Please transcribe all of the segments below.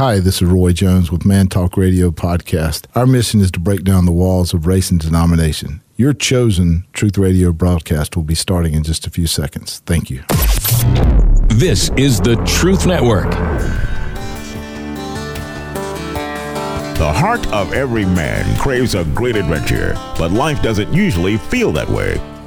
Hi, this is Roy Jones with Man Talk Radio Podcast. Our mission is to break down the walls of race and denomination. Your chosen Truth Radio broadcast will be starting in just a few seconds. Thank you. This is the Truth Network. The heart of every man craves a great adventure, but life doesn't usually feel that way.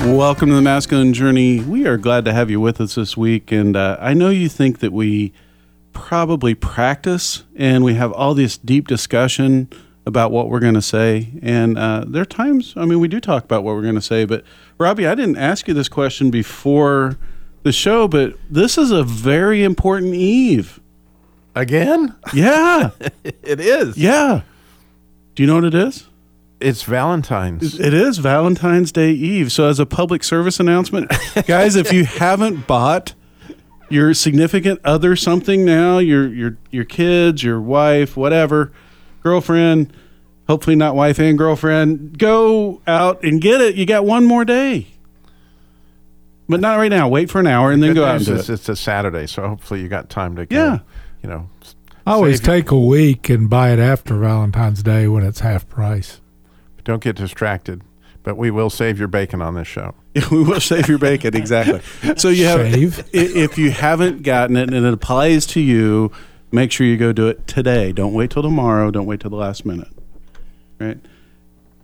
Welcome to the Masculine Journey. We are glad to have you with us this week. And uh, I know you think that we probably practice and we have all this deep discussion about what we're going to say. And uh, there are times, I mean, we do talk about what we're going to say. But Robbie, I didn't ask you this question before the show, but this is a very important Eve. Again? Yeah. it is. yeah. Do you know what it is? It's Valentine's. It is Valentine's Day Eve. So, as a public service announcement, guys, if you haven't bought your significant other something now, your your your kids, your wife, whatever, girlfriend, hopefully not wife and girlfriend, go out and get it. You got one more day. But not right now. Wait for an hour and then Good go out and news do is it. It's a Saturday, so hopefully you got time to go, Yeah. you know. I always save take a week and buy it after Valentine's Day when it's half price. Don't get distracted, but we will save your bacon on this show. we will save your bacon exactly. So you have Shave. if you haven't gotten it and it applies to you, make sure you go do it today. Don't wait till tomorrow. Don't wait till the last minute. Right?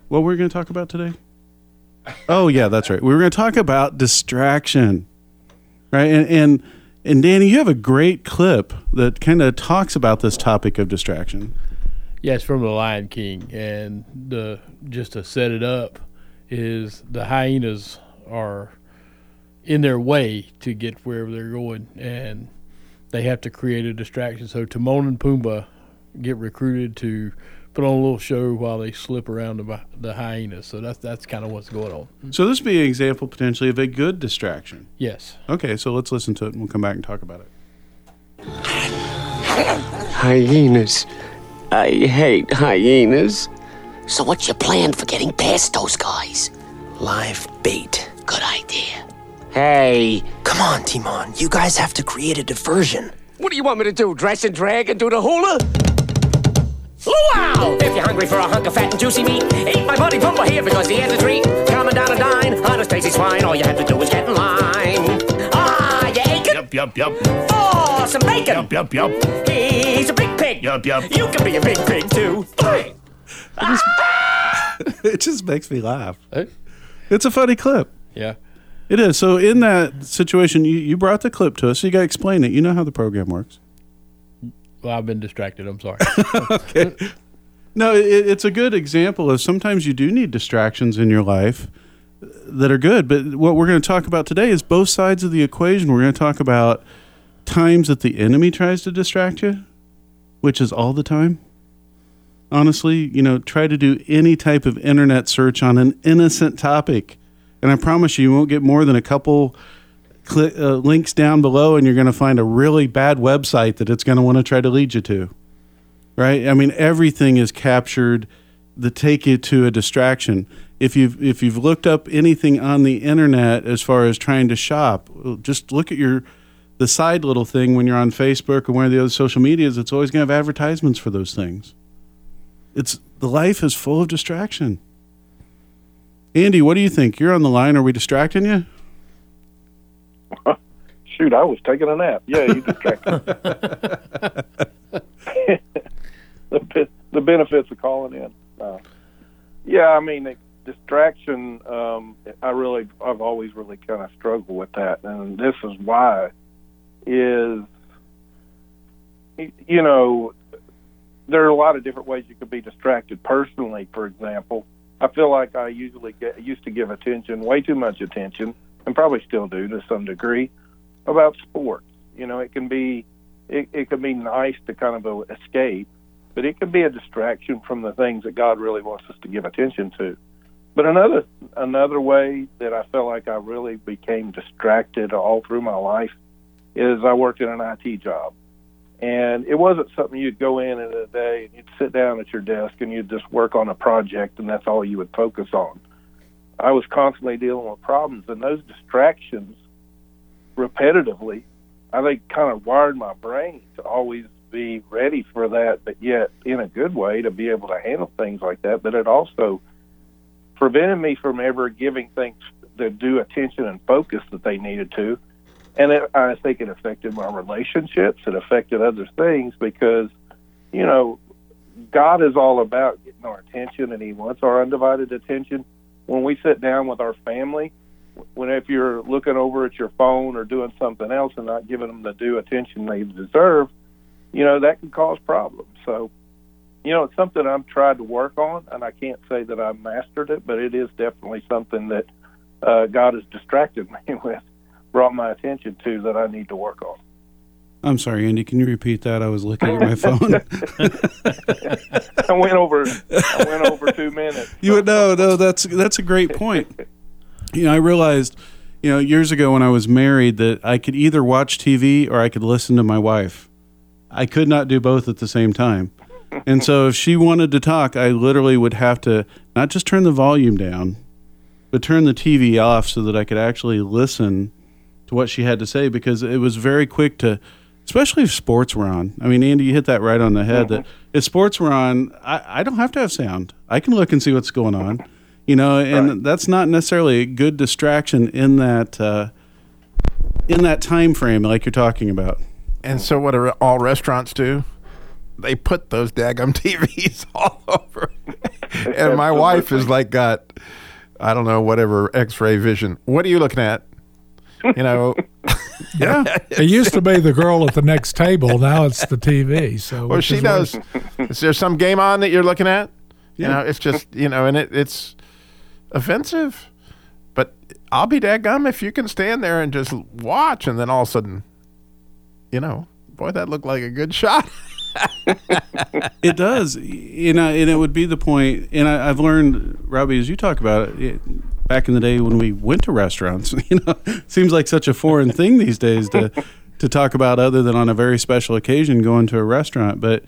What we're going to talk about today? Oh yeah, that's right. We were going to talk about distraction. Right? And and and Danny, you have a great clip that kind of talks about this topic of distraction. Yeah, it's from The Lion King, and the just to set it up is the hyenas are in their way to get wherever they're going, and they have to create a distraction. So Timon and Pumbaa get recruited to put on a little show while they slip around the, the hyenas. So that's that's kind of what's going on. So this would be an example potentially of a good distraction. Yes. Okay, so let's listen to it and we'll come back and talk about it. Hyenas. I hate hyenas. So what's your plan for getting past those guys? Live bait. Good idea. Hey, Come on, Timon. You guys have to create a diversion. what do you want me to do? Dress and drag and do the hula? Luau! If you're hungry for a hunk of fat and juicy meat, eat my buddy Pumbaa here because he has a treat. Coming down a dine, honest tasty swine. All you have to do is get in line. Ah. Yup, yup, yup. For some bacon. Yup, yup, yup. He's a big pig. Yup, yup. You can be a big pig too. Three. it just makes me laugh. Eh? It's a funny clip. Yeah. It is. So in that situation, you, you brought the clip to us. So you got to explain it. You know how the program works. Well, I've been distracted. I'm sorry. okay. No, it, it's a good example of sometimes you do need distractions in your life that are good. But what we're going to talk about today is both sides of the equation. We're going to talk about times that the enemy tries to distract you, which is all the time. Honestly, you know, try to do any type of internet search on an innocent topic. And I promise you, you won't get more than a couple cli uh, links down below, and you're going to find a really bad website that it's going to want to try to lead you to. Right? I mean, everything is captured to take you to a distraction. If you've if you've looked up anything on the internet as far as trying to shop, just look at your the side little thing when you're on Facebook or one of the other social medias. It's always going to have advertisements for those things. It's the life is full of distraction. Andy, what do you think? You're on the line. Are we distracting you? Shoot, I was taking a nap. Yeah, you distracted. the the benefits of calling in. Uh, yeah, I mean, it, distraction. Um, I really, I've always really kind of struggled with that, and this is why. Is you know, there are a lot of different ways you could be distracted. Personally, for example, I feel like I usually get used to give attention, way too much attention, and probably still do to some degree, about sports. You know, it can be it, it can be nice to kind of escape, but it can be a distraction from the things that God really wants us to give attention to. But another another way that I felt like I really became distracted all through my life is I worked in an IT job. And it wasn't something you'd go in in a day and you'd sit down at your desk and you'd just work on a project and that's all you would focus on. I was constantly dealing with problems and those distractions repetitively, I think kind of wired my brain to always be ready for that, but yet in a good way to be able to handle things like that. But it also prevented me from ever giving things the due attention and focus that they needed to. And it, I think it affected my relationships. It affected other things because, you know, God is all about getting our attention and He wants our undivided attention. When we sit down with our family, when if you're looking over at your phone or doing something else and not giving them the due attention they deserve, you know, that can cause problems. So, you know, it's something I'm trying to work on, and I can't say that I've mastered it, but it is definitely something that uh, God has distracted me with, brought my attention to that I need to work on. I'm sorry, Andy. Can you repeat that? I was looking at my phone. I went over. I went over two minutes. You no, no. That's that's a great point. You know, I realized, you know, years ago when I was married that I could either watch TV or I could listen to my wife. I could not do both at the same time. And so if she wanted to talk, I literally would have to not just turn the volume down, but turn the TV off so that I could actually listen to what she had to say because it was very quick to especially if sports were on. I mean, Andy, you hit that right on the head. That if sports were on, I, I don't have to have sound. I can look and see what's going on, you know, and that's not necessarily a good distraction in that uh, in that time frame like you're talking about. And so, what are all restaurants do? They put those daggum TVs all over. and my wife is like got, I don't know, whatever X-ray vision. What are you looking at? You know. yeah, it used to be the girl at the next table. Now it's the TV. So, well, she knows. Is there some game on that you're looking at? You Yeah. know, it's just you know, and it, it's offensive. But I'll be dadgum if you can stand there and just watch, and then all of a sudden, you know, boy, that looked like a good shot. It does, you know, and it would be the point. And I, I've learned, Robbie, as you talk about it, it, back in the day when we went to restaurants. You know, seems like such a foreign thing these days to to talk about, other than on a very special occasion going to a restaurant. But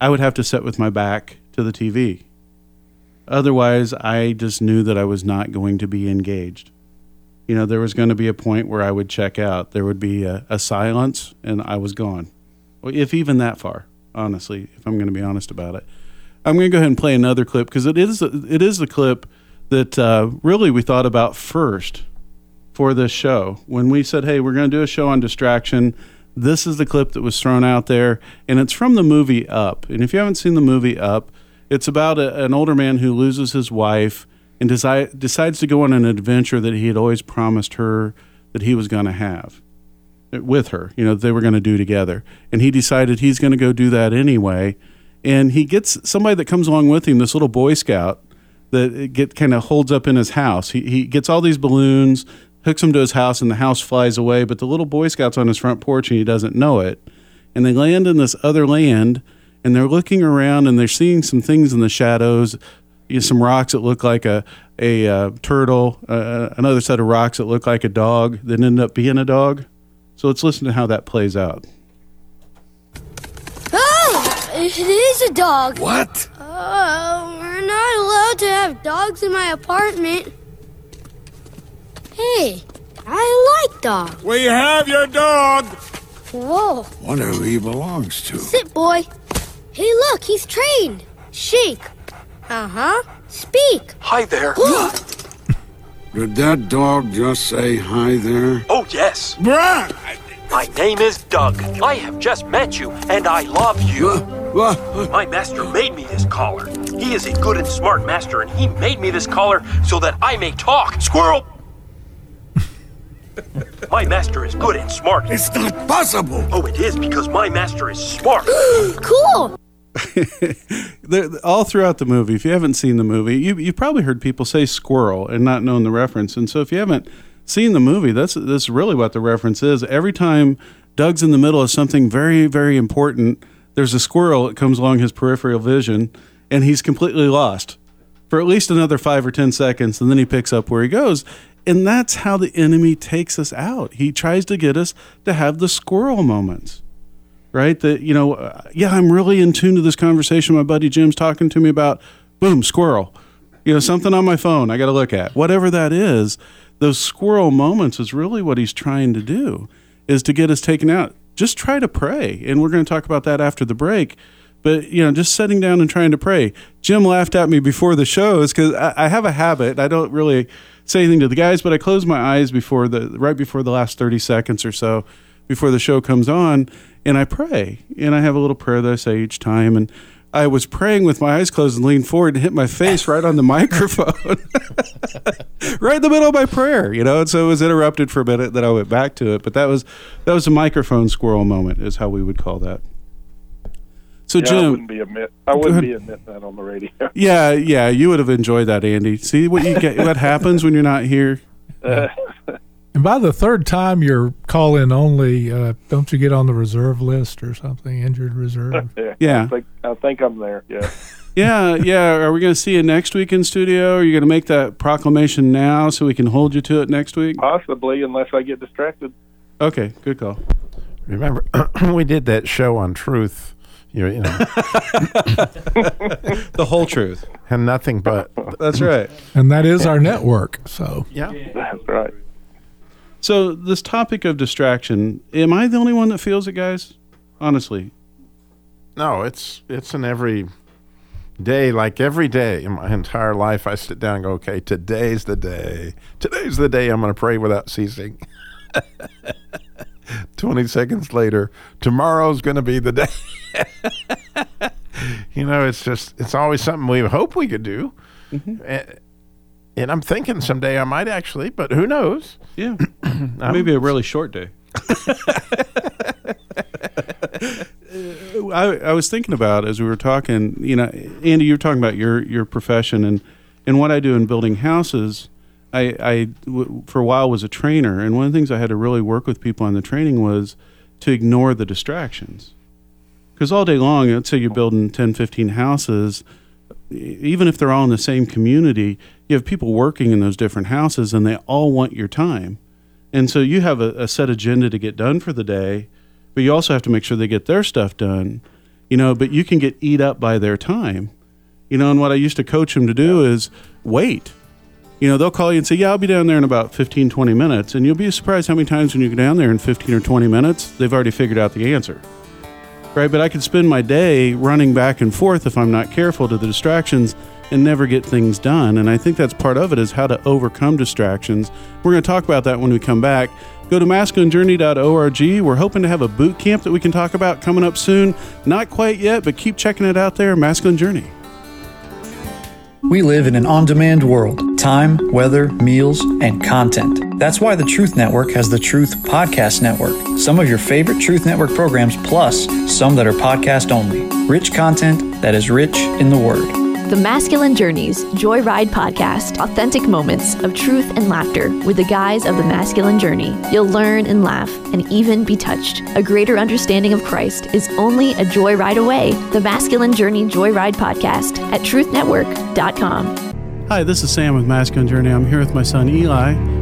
I would have to sit with my back to the TV. Otherwise, I just knew that I was not going to be engaged. You know, there was going to be a point where I would check out. There would be a, a silence, and I was gone. If even that far, honestly, if I'm going to be honest about it. I'm going to go ahead and play another clip because it is it is the clip that uh, really we thought about first for this show when we said, "Hey, we're going to do a show on distraction." This is the clip that was thrown out there, and it's from the movie Up. And if you haven't seen the movie Up, it's about a, an older man who loses his wife and desi- decides to go on an adventure that he had always promised her that he was going to have with her, you know, they were going to do together. And he decided he's going to go do that anyway. And he gets somebody that comes along with him, this little Boy Scout that get kind of holds up in his house. He, he gets all these balloons, hooks them to his house, and the house flies away. But the little Boy Scout's on his front porch and he doesn't know it. And they land in this other land and they're looking around and they're seeing some things in the shadows. Some rocks that look like a a uh, turtle, uh, another set of rocks that look like a dog that end up being a dog. So let's listen to how that plays out. Oh, it is a dog. What? Oh, we're not allowed to have dogs in my apartment. Hey, I like dogs. We have your dog. Whoa. Wonder who he belongs to. Sit, boy. Hey, look, he's trained. Shake. Uh huh. Speak. Hi there. Did that dog just say hi there? Oh, yes. Bruh! My name is Doug. I have just met you, and I love you. My master made me this collar. He is a good and smart master, and he made me this collar so that I may talk. Squirrel! my master is good and smart. It's not possible. Oh, it is because my master is smart. cool. All throughout the movie, if you haven't seen the movie, you, you've probably heard people say squirrel and not knowing the reference. And so if you haven't seen the movie, that's, that's really what the reference is. Every time Doug's in the middle of something very, very important, there's a squirrel that comes along his peripheral vision and he's completely lost. for at least another five or 10 seconds, and then he picks up where he goes. And that's how the enemy takes us out. He tries to get us to have the squirrel moments, right? That, you know, uh, yeah, I'm really in tune to this conversation my buddy Jim's talking to me about. Boom, squirrel. You know, something on my phone I got to look at. Whatever that is, those squirrel moments is really what he's trying to do, is to get us taken out. Just try to pray. And we're going to talk about that after the break but you know just sitting down and trying to pray jim laughed at me before the shows because I, I, have a habit i don't really say anything to the guys but i close my eyes before the right before the last 30 seconds or so before the show comes on and i pray and i have a little prayer that i say each time and i was praying with my eyes closed and leaned forward and hit my face right on the microphone right in the middle of my prayer you know and so it was interrupted for a minute then i went back to it but that was that was a microphone squirrel moment is how we would call that so yeah, Jim, I wouldn't be admit I wouldn't be admitting that on the radio. yeah, yeah, you would have enjoyed that, Andy. See what you get, what happens when you're not here. Uh, and by the third time you're call in only, uh, don't you get on the reserve list or something? Injured reserve. yeah, Yeah. I think, I think I'm there. Yeah. Yeah, yeah. Are we going to see you next week in studio? Are you going to make that proclamation now so we can hold you to it next week? Possibly, unless I get distracted. Okay, good call. Remember, we did that show on Truth. You know the whole truth and nothing but. That's right. And that is our network. So yeah, that's right. So this topic of distraction, am I the only one that feels it, guys? Honestly, No, it's it's an every day, like every day in my entire life. I sit down and go, okay, today's the day. Today's the day I'm going to pray without ceasing. 20 seconds later, tomorrow's going to be the day. you know, it's just, it's always something we hope we could do. And, and I'm thinking someday I might actually, but who knows? Yeah. Maybe a really short day. I, I was thinking about as we were talking, you know, Andy, you were talking about your your profession and and what I do in building houses. I, I w- for a while was a trainer, and one of the things I had to really work with people on the training was to ignore the distractions. Because all day long, let's say you're building 10, 15 houses, even if they're all in the same community, you have people working in those different houses, and they all want your time. And so you have a, a set agenda to get done for the day, but you also have to make sure they get their stuff done. You know, but you can get eat up by their time. You know, and what I used to coach them to do is wait. You know, they'll call you and say, Yeah, I'll be down there in about 15, 20 minutes. And you'll be surprised how many times when you go down there in 15 or 20 minutes, they've already figured out the answer. Right? But I could spend my day running back and forth if I'm not careful to the distractions and never get things done. And I think that's part of it is how to overcome distractions. We're going to talk about that when we come back. Go to masculinejourney.org. We're hoping to have a boot camp that we can talk about coming up soon. Not quite yet, but keep checking it out there, Masculine Journey. We live in an on demand world time, weather, meals, and content. That's why the Truth Network has the Truth Podcast Network. Some of your favorite Truth Network programs, plus some that are podcast only. Rich content that is rich in the Word. The Masculine Journeys Joyride Podcast. Authentic moments of truth and laughter with the guys of the masculine journey. You'll learn and laugh and even be touched. A greater understanding of Christ is only a joyride away. The Masculine Journey Joyride Podcast at truthnetwork.com. Hi, this is Sam with Masculine Journey. I'm here with my son Eli.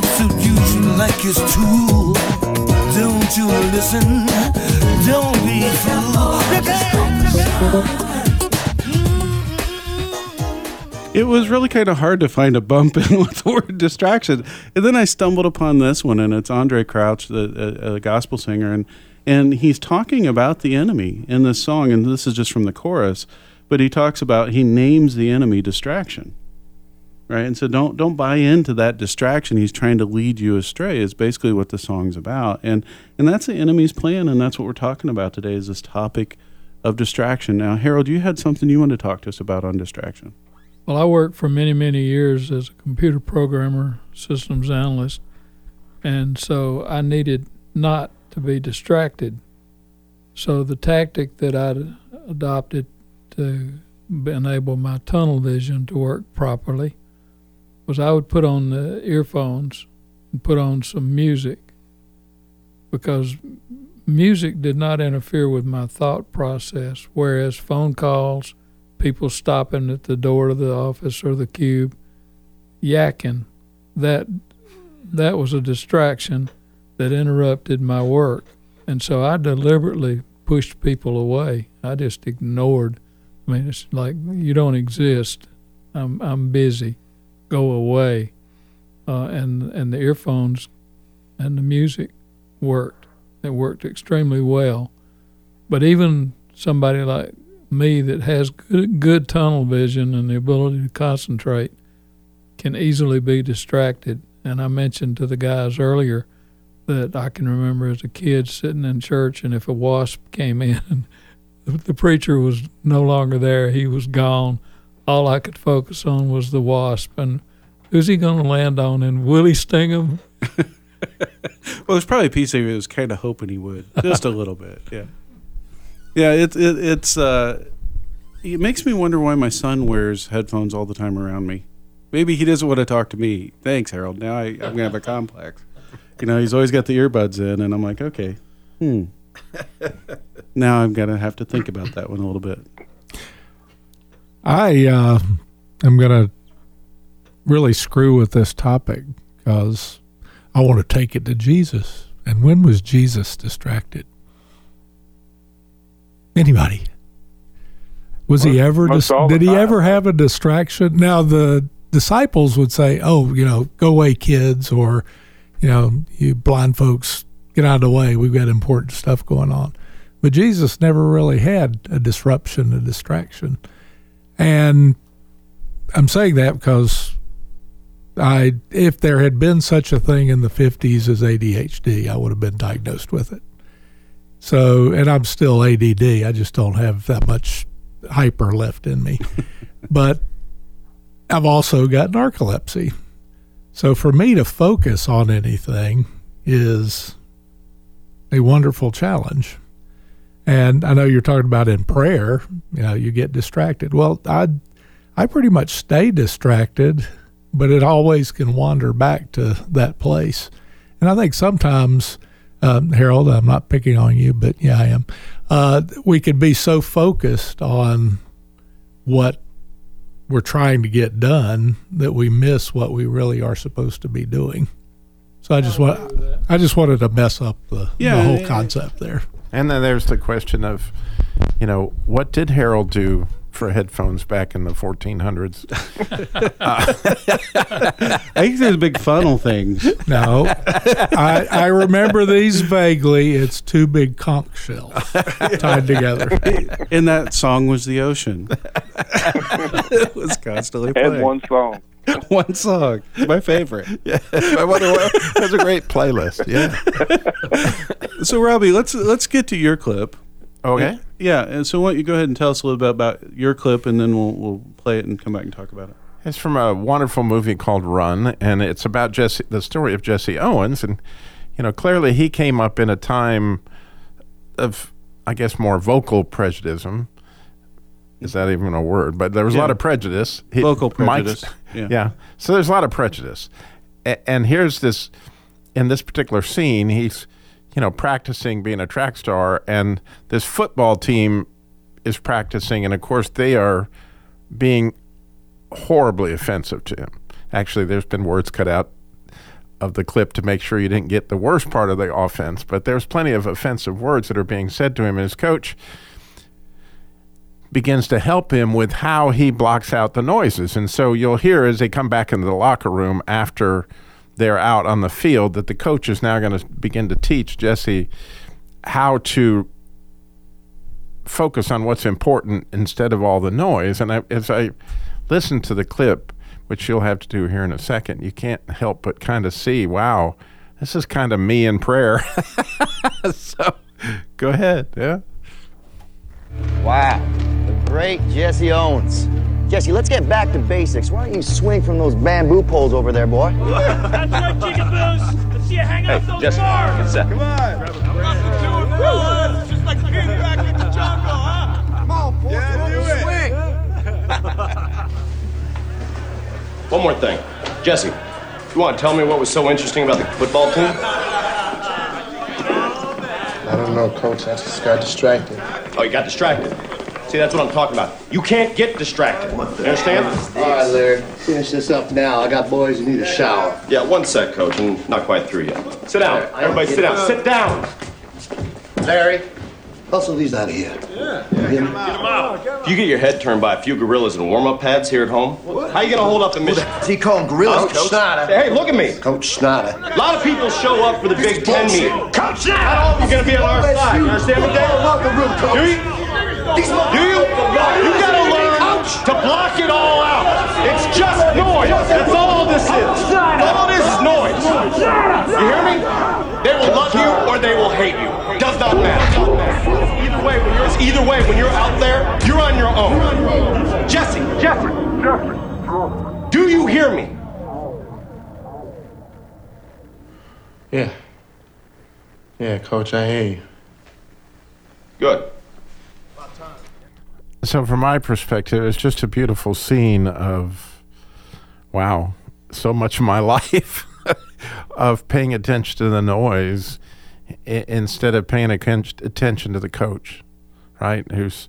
To use you like tool. Don't you listen? Don't be a fool. It was really kind of hard to find a bump in with the word distraction. And then I stumbled upon this one, and it's Andraé Crouch, the a gospel singer, and and he's talking about the enemy in this song, and this is just from the chorus, but he talks about he names the enemy distraction. Right? And so don't don't buy into that distraction. He's trying to lead you astray. Is basically what the song's about, and and that's the enemy's plan, and that's what we're talking about today. Is this topic of distraction? Now, Harold, you had something you wanted to talk to us about on distraction. Well, I worked for many, many years as a computer programmer, systems analyst, and so I needed not to be distracted. So the tactic that I adopted to enable my tunnel vision to work properly was I would put on the earphones and put on some music because music did not interfere with my thought process, whereas phone calls, people stopping at the door of the office or the cube, yakking, that that was a distraction that interrupted my work. And so I deliberately pushed people away. I just ignored. I mean, it's like you don't exist. I'm I'm busy go away, uh, and and the earphones and the music worked. It worked extremely well. But even somebody like me that has good, good tunnel vision and the ability to concentrate can easily be distracted. And I mentioned to the guys earlier that I can remember as a kid sitting in church, and if a wasp came in, the preacher was no longer there, he was gone all I could focus on was the wasp and who's he going to land on and will he sting him? well, there's probably a piece of me that was kind of hoping he would, just a little bit. Yeah, yeah. It's it, it's uh, it makes me wonder why my son wears headphones all the time around me. Maybe he doesn't want to talk to me. Thanks, Harold. Now I, I'm gonna have a complex. You know, he's always got the earbuds in, and I'm like, okay, hmm. now I'm gonna have to think about that one a little bit. I uh, am going to really screw with this topic because I want to take it to Jesus. And when was Jesus distracted? Anybody? Was he ever? Dis- did he time. ever have a distraction? Now the disciples would say, "Oh, you know, go away, kids," or, you know, you blind folks, get out of the way. We've got important stuff going on. But Jesus never really had a disruption, a distraction. And I'm saying that because I, if there had been such a thing in the 50s as ADHD, I would have been diagnosed with it. So, and I'm still ADD. I just don't have that much hyper left in me. but I've also got narcolepsy. So for me to focus on anything is a wonderful challenge. And I know you're talking about in prayer, you know, you get distracted. Well, I I pretty much stay distracted, but it always can wander back to that place. And I think sometimes, um, Harold, I'm not picking on you, but yeah, I am. Uh, we could be so focused on what we're trying to get done that we miss what we really are supposed to be doing. So I just want I just wanted to mess up the, yeah, the whole concept there. And then there's the question of, you know, what did Harold do for headphones back in the 1400s? I think there's big funnel things. No, I, I remember these vaguely. It's two big conch shells tied together. And that song was the ocean. it was constantly playing. And one song. one song. It's my favorite. Yeah, that's a great playlist. Yeah. so Robbie, let's let's get to your clip. Okay. Yeah, and so why don't you go ahead and tell us a little bit about your clip, and then we'll we'll play it and come back and talk about it. It's from a wonderful movie called Run, and it's about Jesse, the story of Jesse Owens, and you know clearly he came up in a time of, I guess, more vocal prejudice is that even a word? But there was yeah. a lot of prejudice. Local prejudice. yeah. yeah. So there's a lot of prejudice. A- and here's this in this particular scene, he's, you know, practicing being a track star, and this football team is practicing, and of course, they are being horribly offensive to him. Actually, there's been words cut out of the clip to make sure you didn't get the worst part of the offense, but there's plenty of offensive words that are being said to him. And his coach begins to help him with how he blocks out the noises. And so you'll hear as they come back into the locker room after they're out on the field that the coach is now going to begin to teach Jesse how to focus on what's important instead of all the noise. And I, as I listen to the clip, which you'll have to do here in a second, you can't help but kind of see, wow, this is kind of me in prayer. so go ahead. Yeah. Wow, the great Jesse Owens. Jesse, let's get back to basics. Why don't you swing from those bamboo poles over there, boy? That's right, Jiggaboos. Let's see you hang out those Jesse, bars. get set. Come on. It's just like being back in the jungle, huh? Come on, boy. Yeah, do One more thing. Jesse, you want to tell me what was so interesting about the football team? I don't know, Coach. I just got distracted. Oh, you got distracted. See, that's what I'm talking about. You can't get distracted. You understand? All right, Larry. Finish this up now. I got boys who need a shower. Yeah, one sec, coach, and not quite through yet. Sit down. Larry, I Everybody sit down. it. Sit down. Larry, hustle these out of here. Yeah, get him out. If you get your head turned by a few gorillas in warm-up pads here at home, how you gonna hold up the mission? He call them gorillas, Coach Coach Snyder. Hey, look at me. Coach Snyder. A lot of people show up for the Big Ten Bullshit. meeting. Coach Snyder. Not all of you gonna be on our side. you. You understand me, Don't Dave? the room, Coach. Do you? Do you? You gotta learn to block it all out. It's just noise. That's all this is. All this is noise. You hear me? They will love you or they will hate you. Does not matter. Either way, when you're either way when you're out there, you're on your own. Jesse, Jeffrey, Jeffrey. Do you hear me? Yeah. Yeah, Coach, I hear you. Good. So, from my perspective, it's just a beautiful scene of, wow, so much of my life of paying attention to the noise instead of paying atten- attention to the coach, right? Who's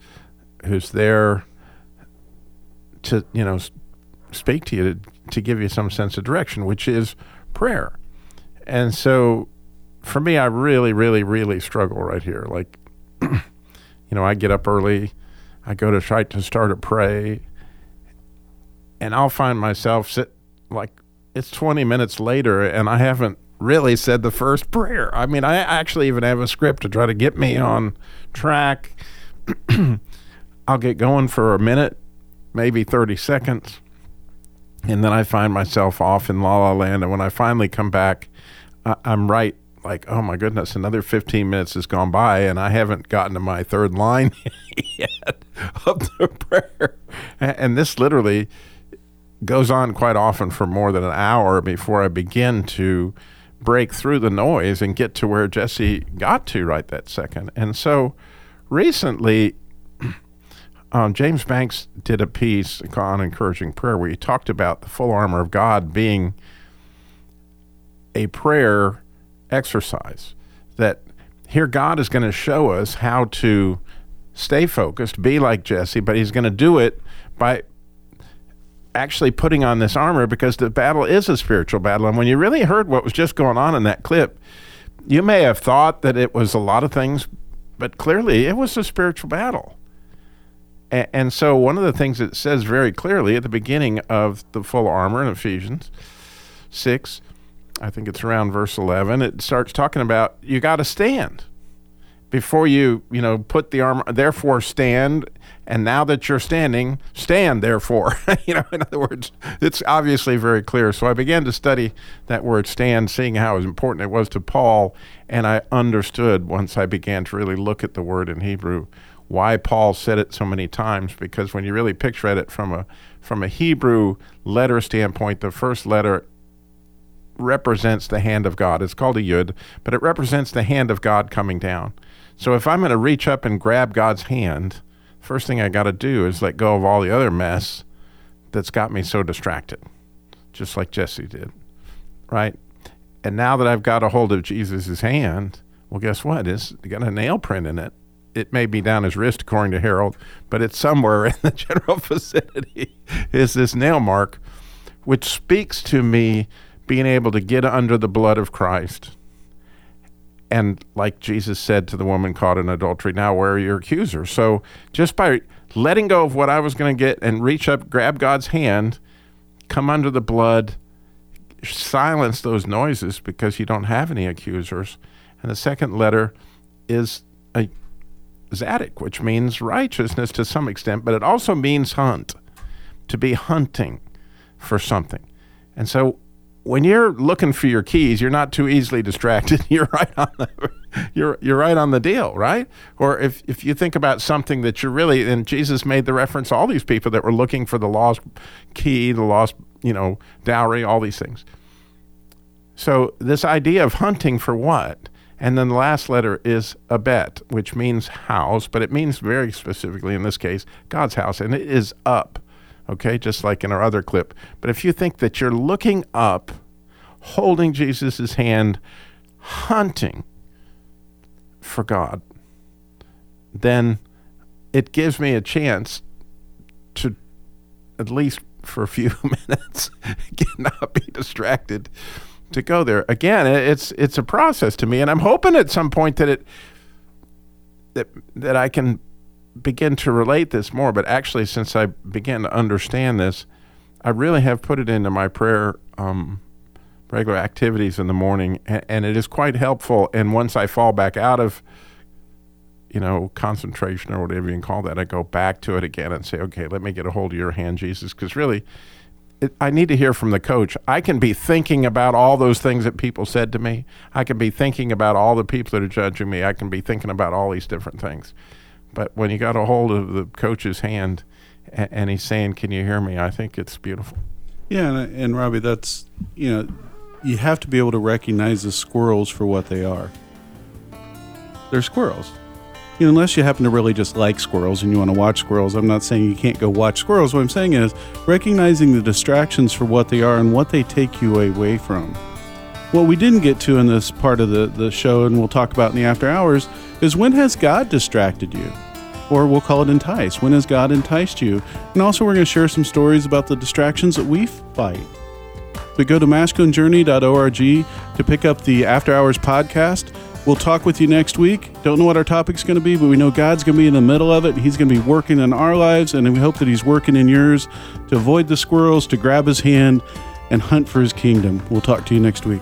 who's there to you know speak to you to, to give you some sense of direction, which is prayer. And so, for me, I really, really, really struggle right here. Like, you know, I get up early. I go to try to start to pray, and I'll find myself sit like it's 20 minutes later, and I haven't really said the first prayer. I mean, I actually even have a script to try to get me on track. I'll get going for a minute, maybe 30 seconds, and then I find myself off in La La Land. And when I finally come back, I- I'm right like, oh my goodness, another 15 minutes has gone by and I haven't gotten to my third line yet of the prayer. And this literally goes on quite often for more than an hour before I begin to break through the noise and get to where Jesse got to right that second. And so recently, um, James Banks did a piece on encouraging prayer where he talked about the full armor of God being a prayer exercise that here God is going to show us how to stay focused, be like Jesse, but he's going to do it by actually putting on this armor because the battle is a spiritual battle. And when you really heard what was just going on in that clip, you may have thought that it was a lot of things, but clearly it was a spiritual battle. And so, one of the things it says very clearly at the beginning of the full armor in Ephesians 6, I think it's around verse 11, it starts talking about you got to stand before you, you know, put the armor, therefore stand. And now that you're standing, stand therefore. you know, in other words, it's obviously very clear. So I began to study that word stand, seeing how important it was to Paul. And I understood once I began to really look at the word in Hebrew why Paul said it so many times because when you really picture it from a from a Hebrew letter standpoint, the first letter represents the hand of God. It's called a yud, but it represents the hand of God coming down. So if I'm going to reach up and grab God's hand, first thing I got to do is let go of all the other mess that's got me so distracted, just like Jesse did, right? And now that I've got a hold of Jesus' hand, well, guess what? It's got a nail print in it. It may be down his wrist, according to Harold, but it's somewhere in the general vicinity. Is this nail mark, which speaks to me being able to get under the blood of Christ. And like Jesus said to the woman caught in adultery, now where are your accusers? So just by letting go of what I was going to get and reach up, grab God's hand, come under the blood, silence those noises because you don't have any accusers. And the second letter is a Zadok, which means righteousness to some extent, but it also means hunt, to be hunting for something. And so when you're looking for your keys, you're not too easily distracted. You're right on the you're you're right on the deal, right? Or if if you think about something that you're really and Jesus made the reference all these people that were looking for the lost key, the lost, you know, dowry, all these things. So this idea of hunting for what? And then the last letter is a bet, which means house, but it means very specifically in this case God's house, and it is up okay, just like in our other clip. But if you think that you're looking up, holding Jesus' hand, hunting for God, then it gives me a chance to, at least for a few minutes, not be distracted to go there. Again, it's it's a process to me, and I'm hoping at some point that it that that I can begin to relate this more, but actually, since I began to understand this, I really have put it into my prayer um, regular activities in the morning, and, and, it is quite helpful. And once I fall back out of, you know, concentration or whatever you can call that, I go back to it again and say, okay, let me get a hold of your hand, Jesus, because really. It, I need to hear from the coach. I can be thinking about all those things that people said to me. I can be thinking about all the people that are judging me. I can be thinking about all these different things. But when you got a hold of the coach's hand and, and he's saying, "Can you hear me?" I think it's beautiful. Yeah, and, and Robbie, that's you know, you have to be able to recognize the squirrels for what they are. They're squirrels. You know, unless you happen to really just like squirrels and you want to watch squirrels, I'm not saying you can't go watch squirrels. What I'm saying is recognizing the distractions for what they are and what they take you away from. What we didn't get to in this part of the, the show, and we'll talk about in the after hours, is when has God distracted you? Or we'll call it entice. When has God enticed you? And also, we're going to share some stories about the distractions that we fight. But go to masculinejourney.org to pick up the After Hours podcast. We'll talk with you next week. Don't know what our topic's going to be, but we know God's going to be in the middle of it. He's going to be working in our lives, and we hope that He's working in yours to avoid the squirrels, to grab His hand, and hunt for His kingdom. We'll talk to you next week.